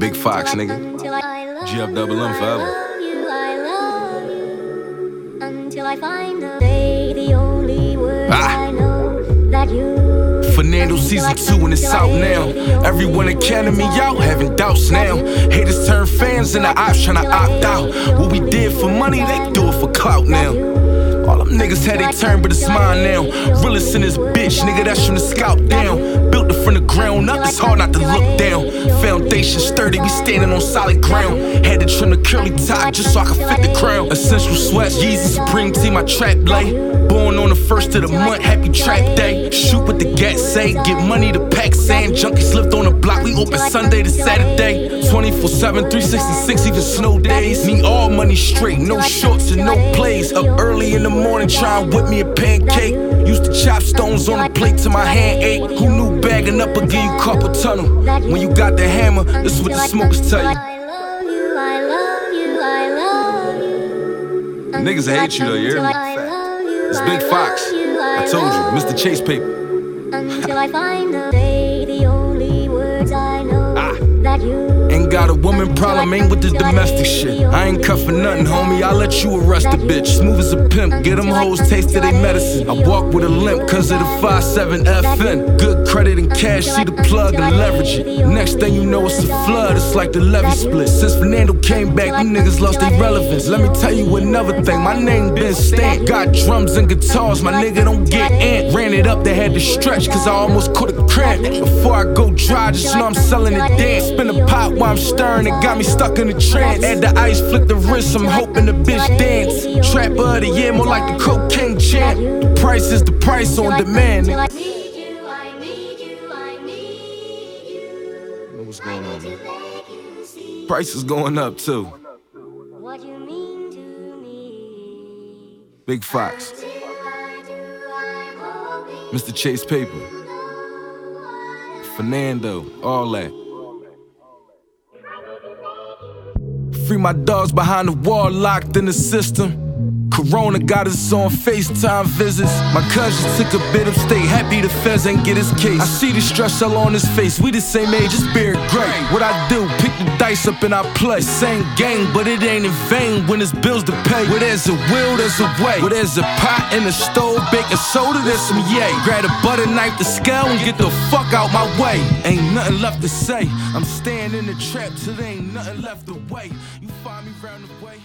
Big Foxx, nigga. Until I GF double M forever. I love you, I love you. Until I find the day, the only words Ah. I know that you. Fernando season two and it's out now. Everyone academy out, having doubts now. Haters turn fans and the ops tryna opt out. What we did for money, they do it for clout now. All them niggas had they turn, but it's mine now. Realest in this bitch, nigga, that's from the scalp down. Built it from the ground up, it's hard not to look down. Foundation sturdy, we standing on solid ground. Had to trim the curly top just so I could fit the crown. Essential sweats, Yeezy Supreme Team, my trap lay. Born on the first of the month, happy trap day. Shoot what the gat say, get money to pack sand. Junkies lived on the block, we open Sunday to Saturday. 24 7, 366, even snow days. Need all money straight, no shorts and no plays. Up early in the morning, try and whip me a pancake. Used to chop stones on the plate till my hand ache. Who knew bagging up would give you carpal tunnel? When you got the hammer, this is what the smokers tell you. I love you, I love you, I love you. Niggas hate you though, you hear me? It's Big Foxx. I told you, Mr. Chasepaper. Until I find the day, the only words I know Ah. that you. Ain't got problem, ain't with this domestic shit. I ain't cut for nothing, homie. I'll let you arrest a bitch. Smooth as a pimp, get them hoes taste of they medicine. I walk with a limp, cause of the 5'7 FN. Good credit and cash, see the plug and leverage it. Next thing you know, it's a flood, it's like the levee split. Since Fernando came back, them niggas lost their relevance. Let me tell you another thing, my name been stamped. Got drums and guitars, my nigga don't get ant. Ran it up, they had to stretch, cause I almost caught a cramp. Before I go dry, just know I'm selling it dance. Spin a pot while I'm stirring, it got me stuck in a trance. Add the ice, flick the wrist, I'm hoping the bitch dance. Trapper of the year, more like the cocaine champ. The price is the price on demand. Till I nigga. need you, I need you, I need you. What's going on, man? Make you see Price is going up too. what you mean to me. Big Foxx, I do, I'm Mr. Chasepaper, Fernando, all that. Free my dogs behind the wall, locked in the system. Corona got us on FaceTime visits. My cousin took a bit of state, happy the feds ain't get his case. I see the stress all on his face, we the same age, it's beard gray. What I do, pick the dice up and I play. Same game, but it ain't in vain when it's bills to pay. Where there's a will, there's a way. Where there's a pot in the stove, baking soda, there's some yay. Grab a butter knife, the scale, and get the fuck out my way. Ain't nothing left to say. I'm staying in the trap till there ain't nothing left to wait. You find me round the way.